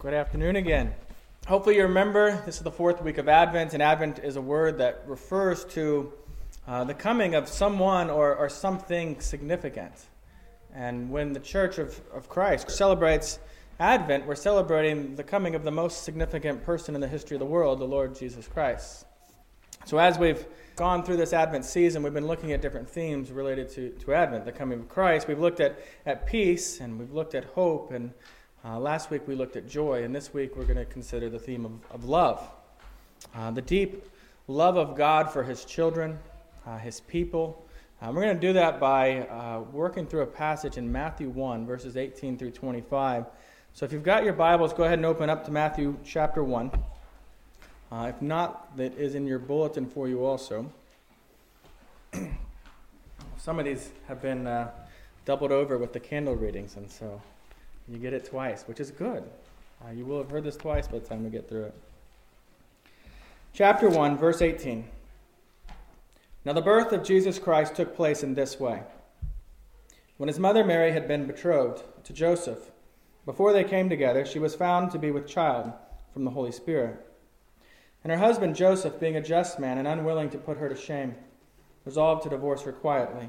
Good afternoon again. Hopefully, you remember this is the fourth week of Advent, and Advent is a word that refers to uh, the coming of someone or, or something significant. And when the Church of, of Christ celebrates Advent, we're celebrating the coming of the most significant person in the history of the world, the Lord Jesus Christ. So, as we've gone through this Advent season, we've been looking at different themes related to, to Advent, the coming of Christ. We've looked at, at peace, and we've looked at hope, and uh, last week we looked at joy, and this week we're going to consider the theme of, of love. Uh, the deep love of God for His children, uh, His people. Uh, we're going to do that by uh, working through a passage in Matthew 1, verses 18 through 25. So if you've got your Bibles, go ahead and open up to Matthew chapter 1. Uh, if not, that is in your bulletin for you also. Some of these have been doubled over with the candle readings, and so you get it twice, which is good. Uh, you will have heard this twice by the time we get through it. Chapter 1, verse 18. Now, the birth of Jesus Christ took place in this way. When his mother Mary had been betrothed to Joseph, before they came together, she was found to be with child from the Holy Spirit. And her husband Joseph, being a just man and unwilling to put her to shame, resolved to divorce her quietly.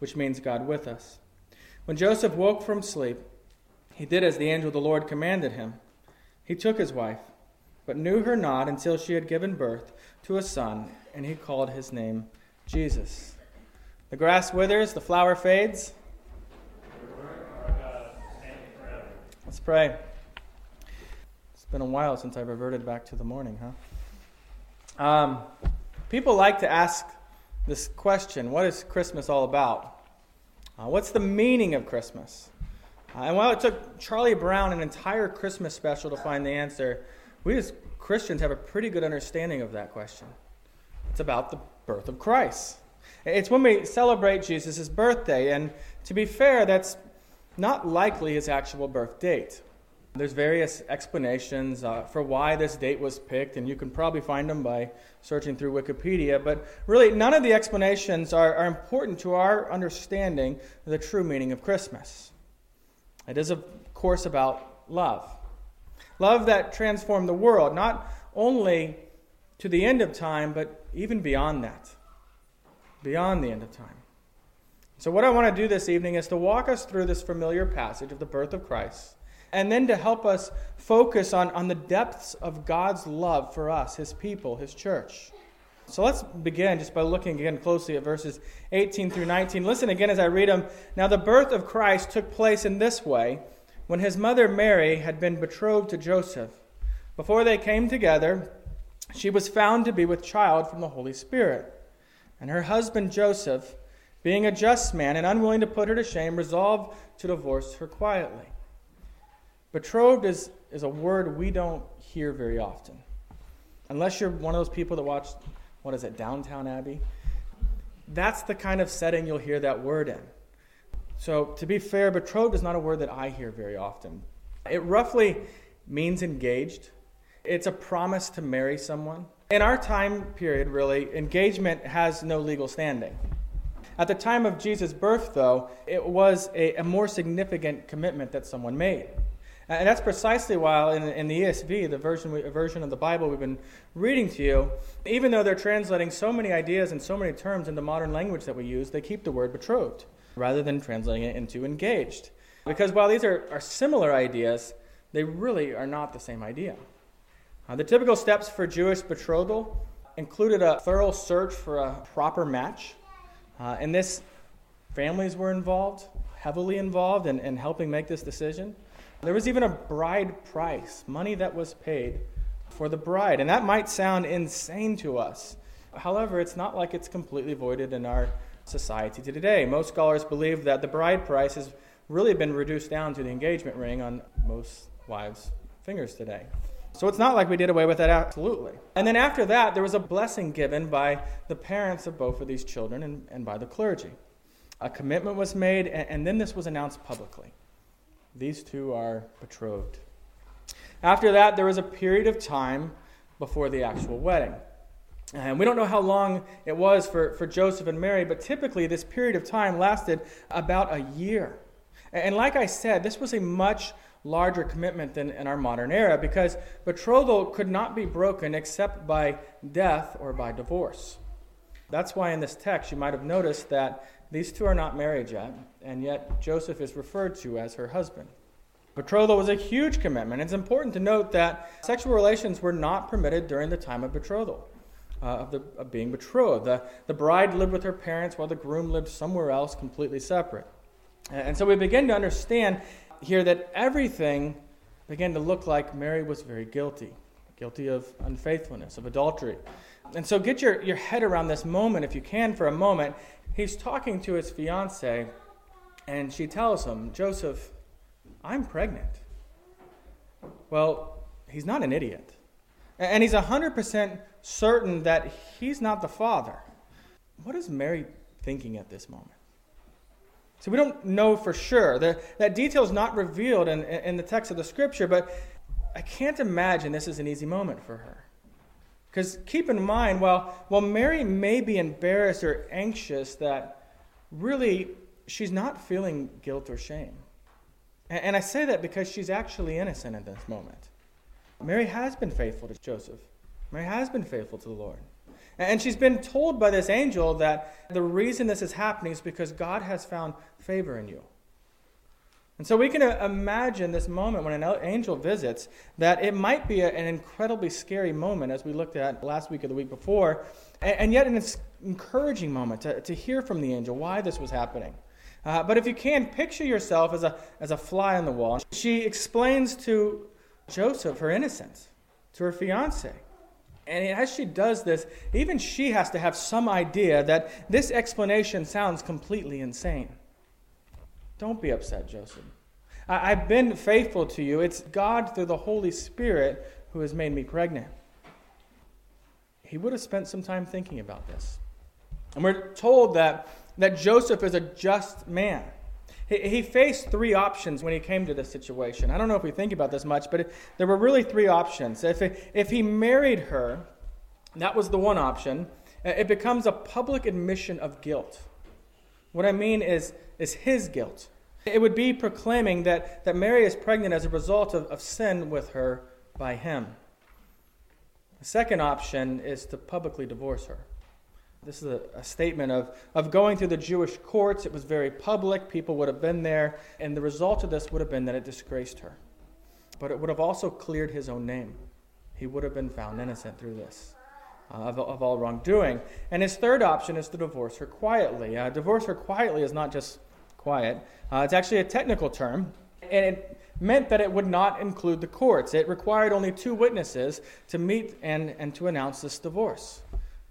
which means God with us. When Joseph woke from sleep, he did as the angel of the Lord commanded him. He took his wife, but knew her not until she had given birth to a son, and he called his name Jesus. The grass withers, the flower fades. Let's pray. It's been a while since I've reverted back to the morning, huh? Um, people like to ask this question what is Christmas all about? Uh, what's the meaning of Christmas? Uh, and while it took Charlie Brown an entire Christmas special to find the answer, we as Christians have a pretty good understanding of that question. It's about the birth of Christ. It's when we celebrate Jesus' birthday, and to be fair, that's not likely his actual birth date. There's various explanations uh, for why this date was picked, and you can probably find them by searching through Wikipedia. But really, none of the explanations are, are important to our understanding of the true meaning of Christmas. It is, of course, about love. Love that transformed the world, not only to the end of time, but even beyond that, beyond the end of time. So, what I want to do this evening is to walk us through this familiar passage of the birth of Christ and then to help us focus on, on the depths of God's love for us, His people, His church. So let's begin just by looking again closely at verses 18 through 19. Listen again as I read them. Now, the birth of Christ took place in this way when his mother Mary had been betrothed to Joseph. Before they came together, she was found to be with child from the Holy Spirit. And her husband Joseph, being a just man and unwilling to put her to shame, resolved to divorce her quietly. Betrothed is, is a word we don't hear very often. Unless you're one of those people that watch, what is it, Downton Abbey? That's the kind of setting you'll hear that word in. So, to be fair, betrothed is not a word that I hear very often. It roughly means engaged, it's a promise to marry someone. In our time period, really, engagement has no legal standing. At the time of Jesus' birth, though, it was a, a more significant commitment that someone made. And that's precisely why in, in the ESV, the version, version of the Bible we've been reading to you, even though they're translating so many ideas and so many terms into modern language that we use, they keep the word betrothed rather than translating it into engaged. Because while these are, are similar ideas, they really are not the same idea. Uh, the typical steps for Jewish betrothal included a thorough search for a proper match. Uh, in this, families were involved, heavily involved in, in helping make this decision. There was even a bride price, money that was paid for the bride. And that might sound insane to us. However, it's not like it's completely voided in our society today. Most scholars believe that the bride price has really been reduced down to the engagement ring on most wives' fingers today. So it's not like we did away with that absolutely. And then after that, there was a blessing given by the parents of both of these children and, and by the clergy. A commitment was made, and, and then this was announced publicly. These two are betrothed. After that, there was a period of time before the actual wedding. And we don't know how long it was for, for Joseph and Mary, but typically this period of time lasted about a year. And like I said, this was a much larger commitment than in our modern era because betrothal could not be broken except by death or by divorce. That's why in this text you might have noticed that these two are not married yet, and yet Joseph is referred to as her husband. Betrothal was a huge commitment. It's important to note that sexual relations were not permitted during the time of betrothal, uh, of, the, of being betrothed. The, the bride lived with her parents while the groom lived somewhere else, completely separate. And so we begin to understand here that everything began to look like Mary was very guilty, guilty of unfaithfulness, of adultery. And so get your, your head around this moment, if you can, for a moment. He's talking to his fiancee, and she tells him, Joseph, I'm pregnant. Well, he's not an idiot. And he's 100% certain that he's not the father. What is Mary thinking at this moment? So we don't know for sure. The, that detail is not revealed in, in the text of the scripture, but I can't imagine this is an easy moment for her. Because keep in mind, while, while Mary may be embarrassed or anxious, that really she's not feeling guilt or shame. And, and I say that because she's actually innocent at this moment. Mary has been faithful to Joseph, Mary has been faithful to the Lord. And she's been told by this angel that the reason this is happening is because God has found favor in you. And so we can uh, imagine this moment when an angel visits that it might be an incredibly scary moment, as we looked at last week or the week before, and yet an encouraging moment to, to hear from the angel why this was happening. Uh, but if you can, picture yourself as a, as a fly on the wall. She explains to Joseph her innocence, to her fiance. And as she does this, even she has to have some idea that this explanation sounds completely insane. Don't be upset, Joseph. I, have been faithful to you. It's God through the Holy Spirit who has made me pregnant. He would have spent some time thinking about this. And we're told that, that Joseph is a just man. He, he faced three options when he came to this situation. I don't know if we think about this much, but there were really three options. If, it, if he married her, that was the one option, it becomes a public admission of guilt. What I mean is, is his guilt. It would be proclaiming that, that Mary is pregnant as a result of, of sin with her by him. The second option is to publicly divorce her. This is a, a, statement of, of going through the Jewish courts. It was very public, people would have been there, and the result of this would have been that it disgraced her. But it would have also cleared his own name. He would have been found innocent through this. Uh, of, of, all wrongdoing. And his third option is to divorce her quietly. Uh, divorce her quietly is not just quiet, uh, it's actually a technical term, and it meant that it would not include the courts. It required only two witnesses to meet and, and to announce this divorce.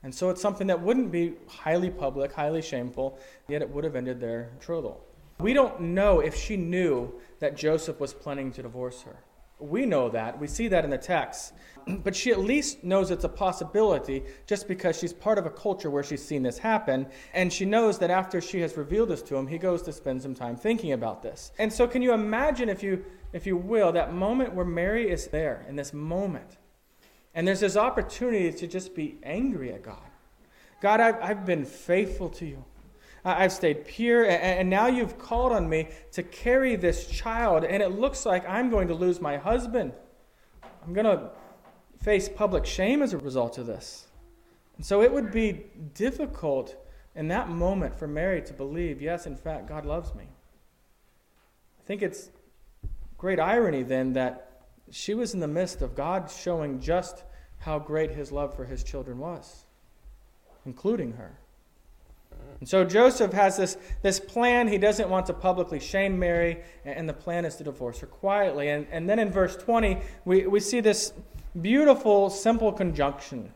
And so it's something that wouldn't be highly public, highly shameful, yet it would have ended their betrothal. We don't know if she knew that Joseph was planning to divorce her. We know that. We see that in the text. But she at least knows it's a possibility just because she's part of a culture where she's seen this happen. And she knows that after she has revealed this to him, he goes to spend some time thinking about this. And so, can you imagine, if you, if you will, that moment where Mary is there in this moment? And there's this opportunity to just be angry at God. God, I've, I've been faithful to you. I've stayed pure, and now you've called on me to carry this child, and it looks like I'm going to lose my husband. I'm going to face public shame as a result of this. And so it would be difficult in that moment for Mary to believe, yes, in fact, God loves me. I think it's great irony then that she was in the midst of God showing just how great his love for his children was, including her. And so Joseph has this, this plan. He doesn't want to publicly shame Mary, and the plan is to divorce her quietly. And, and then in verse 20, we, we see this beautiful, simple conjunction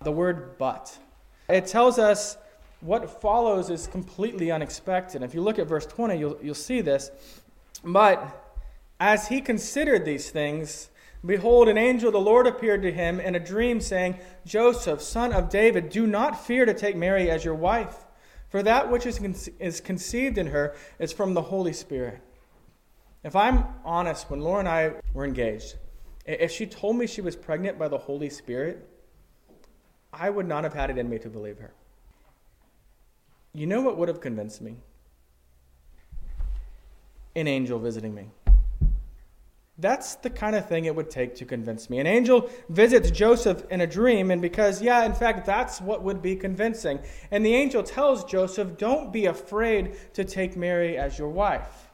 the word but. It tells us what follows is completely unexpected. If you look at verse 20, you'll, you'll see this. But as he considered these things, Behold, an angel of the Lord appeared to him in a dream, saying, Joseph, son of David, do not fear to take Mary as your wife, for that which is, is conceived in her is from the Holy Spirit. If I'm honest, when Laura and I were engaged, if she told me she was pregnant by the Holy Spirit, I would not have had it in me to believe her. You know what would have convinced me? An angel visiting me. That's the kind of thing it would take to convince me. An angel visits Joseph in a dream, and because, yeah, in fact, that's what would be convincing. And the angel tells Joseph, Don't be afraid to take Mary as your wife.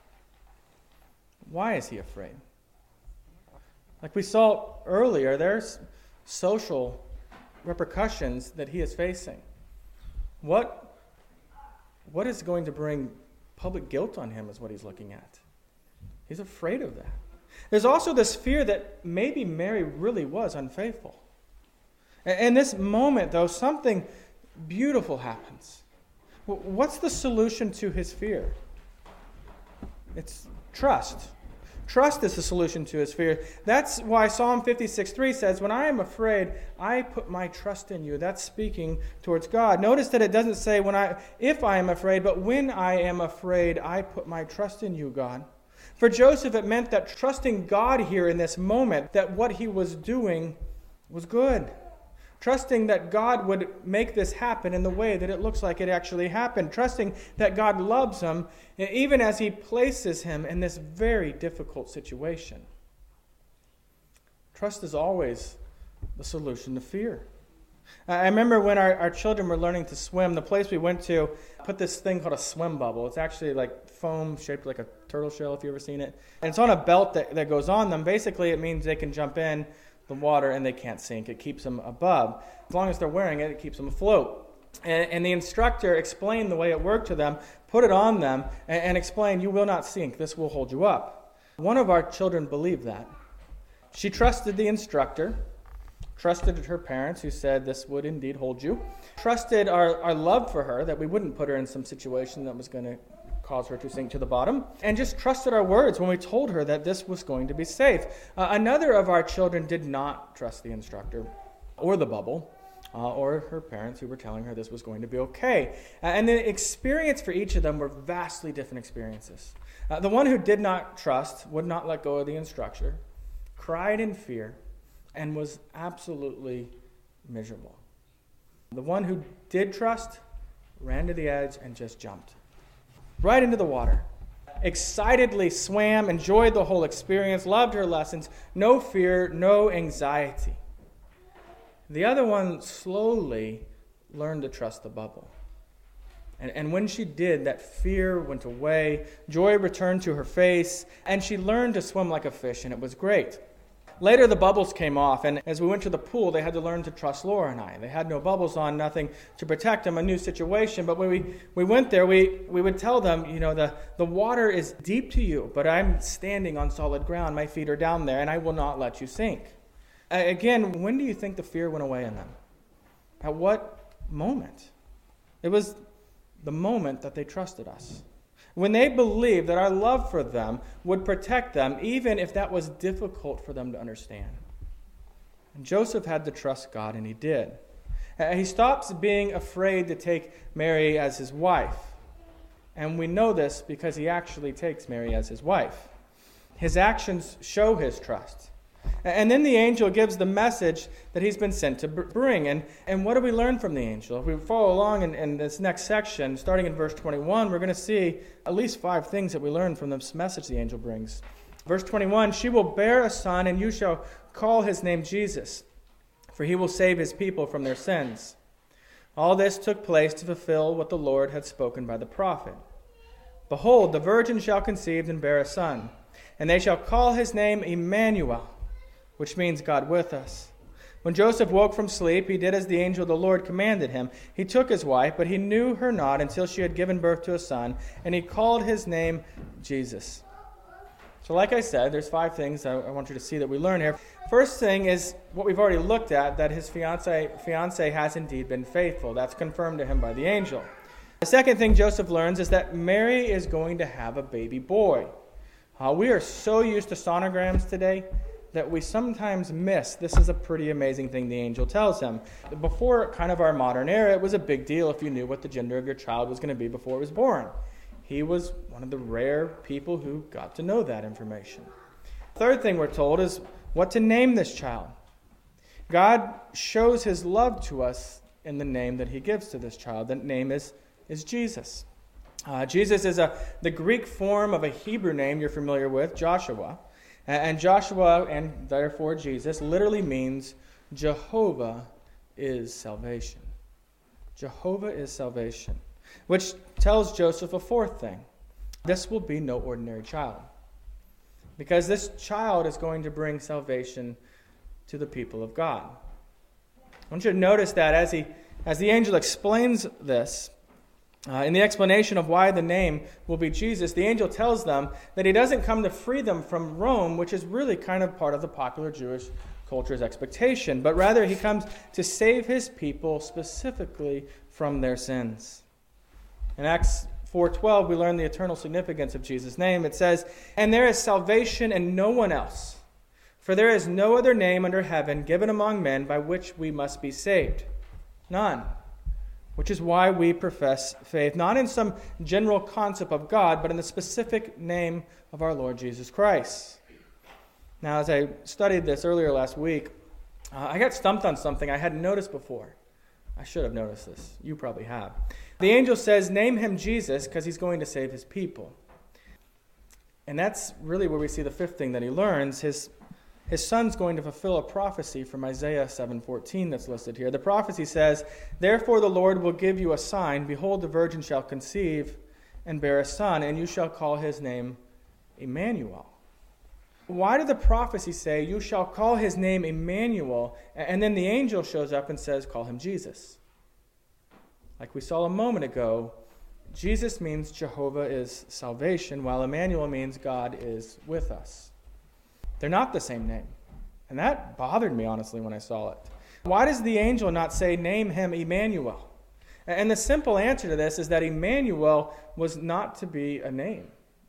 Why is he afraid? Like we saw earlier, there's social repercussions that he is facing. What, what is going to bring public guilt on him is what he's looking at. He's afraid of that. There's also this fear that maybe Mary really was unfaithful. In this moment, though, something beautiful happens. What's the solution to his fear? It's trust. Trust is the solution to his fear. That's why Psalm 56 3 says, When I am afraid, I put my trust in you. That's speaking towards God. Notice that it doesn't say when I if I am afraid, but when I am afraid, I put my trust in you, God. For Joseph, it meant that trusting God here in this moment, that what he was doing was good. Trusting that God would make this happen in the way that it looks like it actually happened. Trusting that God loves him, even as he places him in this very difficult situation. Trust is always the solution to fear. I remember when our, our children were learning to swim, the place we went to put this thing called a swim bubble. It's actually like foam shaped like a turtle shell, if you've ever seen it. And it's on a belt that, that goes on them. Basically, it means they can jump in the water and they can't sink. It keeps them above. As long as they're wearing it, it keeps them afloat. And, and the instructor explained the way it worked to them, put it on them, and, and explained, You will not sink. This will hold you up. One of our children believed that. She trusted the instructor trusted her parents who said this would indeed hold you, trusted our, our love for her that we wouldn't put her in some situation that was going to cause her to sink to the bottom, and just trusted our words when we told her that this was going to be safe. Uh, another of our children did not trust the instructor or the bubble. Uh, or her parents who were telling her this was going to be okay. Uh, and the experience for each of them were vastly different experiences. Uh, the one who did not trust, would not let go of the instructor, cried in fear, and was absolutely miserable. The one who did trust ran to the edge and just jumped right into the water. Excitedly swam, enjoyed the whole experience, loved her lessons, no fear, no anxiety. The other one slowly learned to trust the bubble. And, and when she did, that fear went away, joy returned to her face, and she learned to swim like a fish, and it was great. Later, the bubbles came off, and as we went to the pool, they had to learn to trust Laura and I. They had no bubbles on, nothing to protect them, a new situation. But when we, we went there, we, we would tell them, you know, the, the water is deep to you, but I'm standing on solid ground. My feet are down there, and I will not let you sink. Again, when do you think the fear went away in them? At what moment? It was the moment that they trusted us when they believed that our love for them would protect them, even if that was difficult for them to understand. And Joseph had to trust God, and he did. Uh, he stops being afraid to take Mary as his wife. And we know this because he actually takes Mary as his wife. His actions show his trust. And then the angel gives the message that he's been sent to bring. And, and what do we learn from the angel? If we follow along in, in this next section, starting in verse 21, we're going to see at least five things that we learn from this message the angel brings. Verse 21 She will bear a son, and you shall call his name Jesus, for he will save his people from their sins. All this took place to fulfill what the Lord had spoken by the prophet. Behold, the virgin shall conceive and bear a son, and they shall call his name Emmanuel which means God with us. When Joseph woke from sleep, he did as the angel of the Lord commanded him. He took his wife, but he knew her not until she had given birth to a son, and he called his name Jesus. So, like I said, there's five things I want you to see that we learn here. First thing is what we've already looked at that his fiance, fiance has indeed been faithful. That's confirmed to him by the angel. The second thing Joseph learns is that Mary is going to have a baby boy. Uh, we are so used to sonograms today that we sometimes miss, this is a pretty amazing thing the angel tells him. Before kind of our modern era, it was a big deal if you knew what the gender of your child was going to be before it was born. He was one of the rare people who got to know that information. Third thing we're told is what to name this child. God shows his love to us in the name that he gives to this child. That name is, is Jesus. Uh, Jesus is a, the Greek form of a Hebrew name you're familiar with, Joshua. And Joshua, and therefore Jesus, literally means Jehovah is salvation. Jehovah is salvation. Which tells Joseph a fourth thing this will be no ordinary child. Because this child is going to bring salvation to the people of God. I want you to notice that as, he, as the angel explains this, uh, in the explanation of why the name will be Jesus, the angel tells them that he doesn't come to free them from Rome, which is really kind of part of the popular Jewish culture's expectation, but rather he comes to save his people specifically from their sins. In Acts 4:12 we learn the eternal significance of Jesus' name. It says, "And there is salvation in no one else, for there is no other name under heaven given among men by which we must be saved." None which is why we profess faith, not in some general concept of God, but in the specific name of our Lord Jesus Christ. Now, as I studied this earlier last week, uh, I got stumped on something I hadn't noticed before. I should have noticed this. You probably have. The angel says, Name him Jesus because he's going to save his people. And that's really where we see the fifth thing that he learns. His his son's going to fulfill a prophecy from Isaiah 7:14 that's listed here. The prophecy says, "Therefore the Lord will give you a sign: behold the virgin shall conceive and bear a son, and you shall call his name Emmanuel." Why did the prophecy say, "You shall call his name Emmanuel," and then the angel shows up and says, "Call him Jesus"? Like we saw a moment ago, Jesus means Jehovah is salvation, while Emmanuel means God is with us. They're not the same name. And that bothered me, honestly, when I saw it. Why does the angel not say, Name him Emmanuel? And the simple answer to this is that Emmanuel was not to be a name,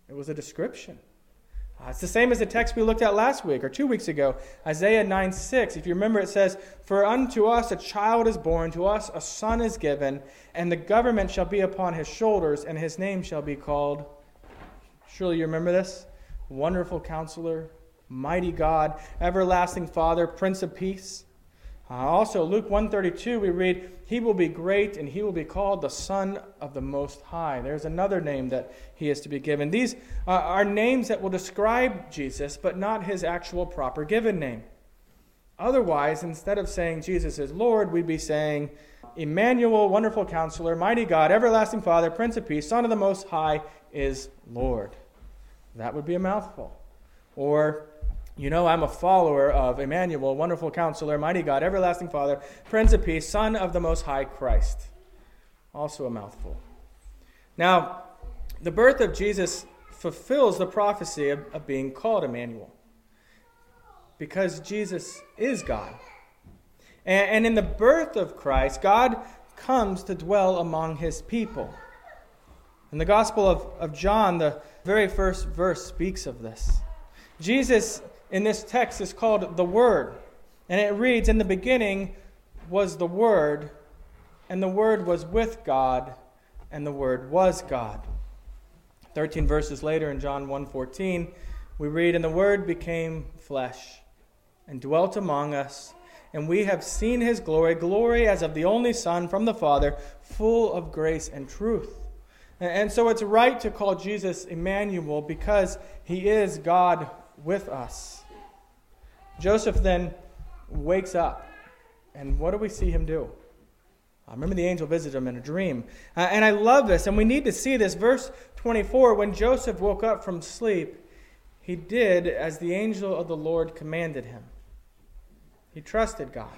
it was a description. Uh, it's the same as the text we looked at last week or two weeks ago, Isaiah 9 6. If you remember, it says, For unto us a child is born, to us a son is given, and the government shall be upon his shoulders, and his name shall be called. Surely you remember this? Wonderful counselor, mighty God, everlasting Father, Prince of Peace. Uh, also, Luke 132, we read, He will be great and he will be called the Son of the Most High. There's another name that he is to be given. These uh, are names that will describe Jesus, but not his actual proper given name. Otherwise, instead of saying Jesus is Lord, we'd be saying, Emmanuel, wonderful counselor, mighty God, everlasting Father, Prince of Peace, Son of the Most High is Lord. That would be a mouthful. Or you know, I'm a follower of Emmanuel, wonderful counselor, mighty God, everlasting Father, Prince of Peace, Son of the Most High Christ. Also a mouthful. Now, the birth of Jesus fulfills the prophecy of, of being called Emmanuel because Jesus is God. And, and in the birth of Christ, God comes to dwell among his people. In the Gospel of, of John, the very first verse speaks of this. Jesus in this text is called the Word. And it reads In the beginning was the Word, and the Word was with God, and the Word was God. 13 verses later in John 1:14, we read, And the Word became flesh and dwelt among us, and we have seen his glory, glory as of the only Son from the Father, full of grace and truth. And so it's right to call Jesus Emmanuel because he is God with us. Joseph then wakes up, and what do we see him do? I remember the angel visited him in a dream. Uh, and I love this, and we need to see this. Verse 24 when Joseph woke up from sleep, he did as the angel of the Lord commanded him. He trusted God.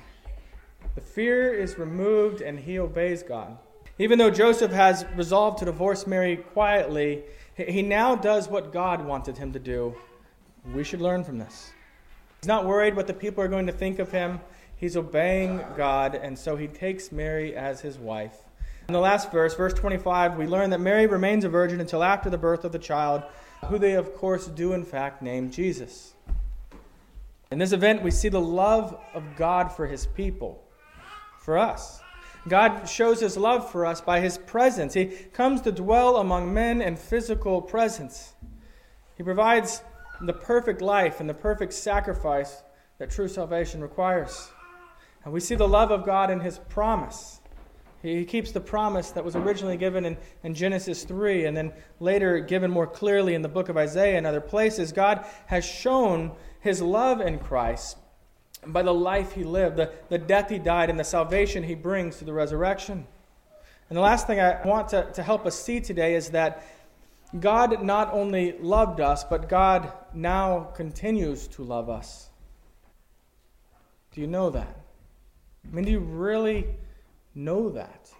The fear is removed, and he obeys God. Even though Joseph has resolved to divorce Mary quietly, he now does what God wanted him to do. We should learn from this. He's not worried what the people are going to think of him. He's obeying God, and so he takes Mary as his wife. In the last verse, verse 25, we learn that Mary remains a virgin until after the birth of the child, who they, of course, do in fact name Jesus. In this event, we see the love of God for his people, for us. God shows his love for us by his presence. He comes to dwell among men in physical presence. He provides the perfect life and the perfect sacrifice that true salvation requires. And we see the love of God in his promise. He keeps the promise that was originally given in, in Genesis 3 and then later given more clearly in the book of Isaiah and other places. God has shown his love in Christ by the life he lived, the, the death he died, and the salvation he brings through the resurrection. And the last thing I want to, to help us see today is that God not only loved us, but God now continues to love us. Do you know that? I mean, do you really know that?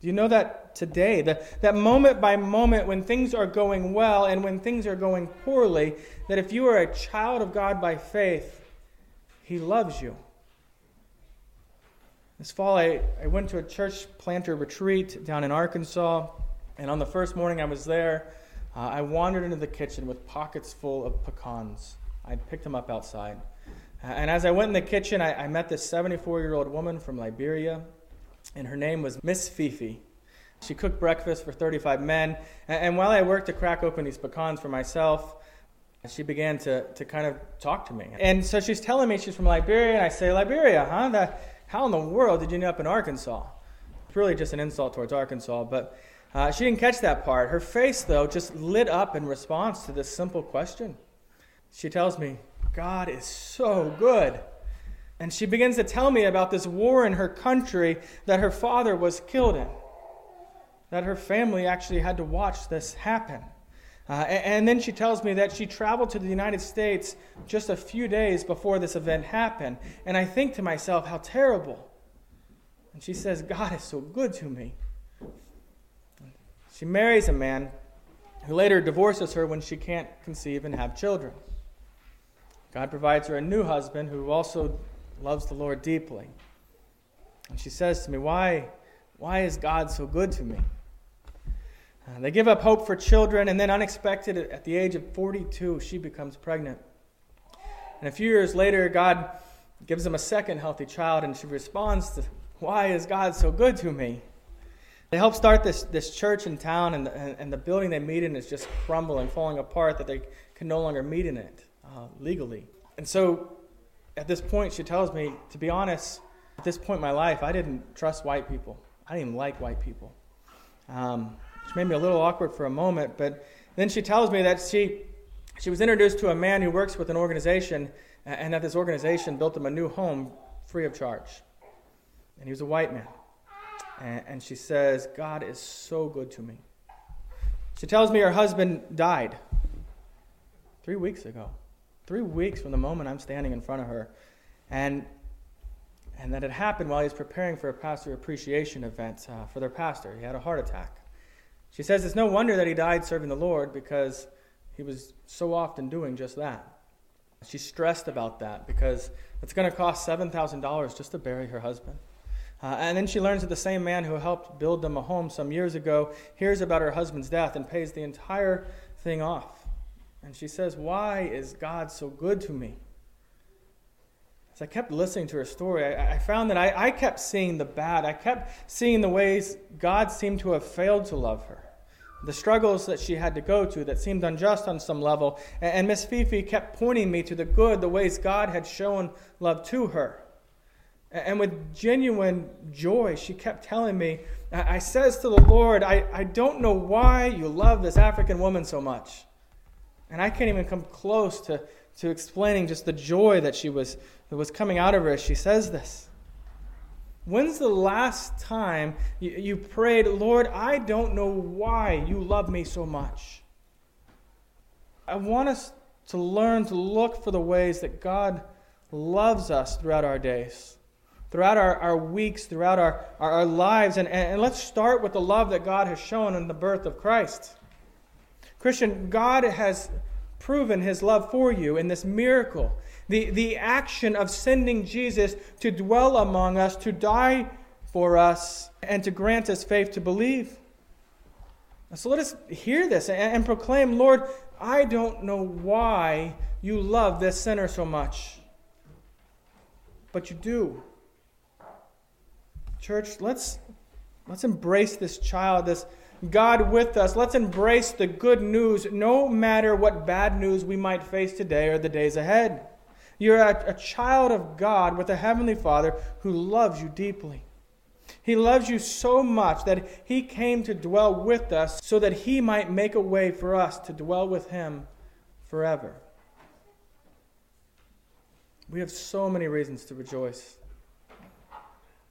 Do you know that today? That, that moment by moment when things are going well and when things are going poorly, that if you are a child of God by faith, he loves you. This fall, I, I went to a church planter retreat down in Arkansas, and on the first morning I was there, uh, I wandered into the kitchen with pockets full of pecans. I'd picked them up outside. Uh, and as I went in the kitchen, I, I met this 74 year old woman from Liberia, and her name was Miss Fifi. She cooked breakfast for 35 men, and, and while I worked to crack open these pecans for myself, she began to, to kind of talk to me. And so she's telling me she's from Liberia, and I say, Liberia, huh? The, how in the world did you end up in Arkansas? It's really just an insult towards Arkansas, but uh, she didn't catch that part. Her face, though, just lit up in response to this simple question. She tells me, God is so good. And she begins to tell me about this war in her country that her father was killed in, that her family actually had to watch this happen. Uh, and, and then she tells me that she traveled to the United States just a few days before this event happened. And I think to myself, how terrible. And she says, God is so good to me. She marries a man who later divorces her when she can't conceive and have children. God provides her a new husband who also loves the Lord deeply. And she says to me, Why, why is God so good to me? Uh, they give up hope for children, and then, unexpected, at the age of 42, she becomes pregnant. And a few years later, God gives them a second healthy child, and she responds to, Why is God so good to me? They help start this, this church in town, and the, and the building they meet in is just crumbling, falling apart, that they can no longer meet in it uh, legally. And so, at this point, she tells me, to be honest, at this point in my life, I didn't trust white people. I didn't like white people. Um, which made me a little awkward for a moment. But then she tells me that she, she was introduced to a man who works with an organization, and that this organization built him a new home free of charge. And he was a white man. And, and she says, God is so good to me. She tells me her husband died three weeks ago. Three weeks from the moment I'm standing in front of her. And and that it happened while he was preparing for a pastor appreciation event uh, for their pastor. He had a heart attack. She says it's no wonder that he died serving the Lord because he was so often doing just that. She's stressed about that because it's going to cost $7,000 just to bury her husband. Uh, and then she learns that the same man who helped build them a home some years ago hears about her husband's death and pays the entire thing off. And she says, Why is God so good to me? As I kept listening to her story, I, I found that I, I kept seeing the bad. I kept seeing the ways God seemed to have failed to love her the struggles that she had to go to that seemed unjust on some level. And, and Miss Fifi kept pointing me to the good, the ways God had shown love to her. And, with genuine joy, she kept telling me, I, I says to the Lord, I, I don't know why you love this African woman so much. And I can't even come close to, to explaining just the joy that she was that was coming out of her as she says this. When's the last time you, you prayed, Lord, I don't know why you love me so much? I want us to learn to look for the ways that God loves us throughout our days, throughout our, our weeks, throughout our, our, our lives. And, and, and let's start with the love that God has shown in the birth of Christ. Christian, God has proven his love for you in this miracle the, the action of sending Jesus to dwell among us, to die for us, and to grant us faith to believe. So let us hear this and, and proclaim, Lord, I don't know why you love this sinner so much. but you do. Church, let's, let's embrace this child, this God with us. Let's embrace the good news no matter what bad news we might face today or the days ahead. You're a, a child of God with a Heavenly Father who loves you deeply. He loves you so much that He came to dwell with us so that He might make a way for us to dwell with Him forever. We have so many reasons to rejoice.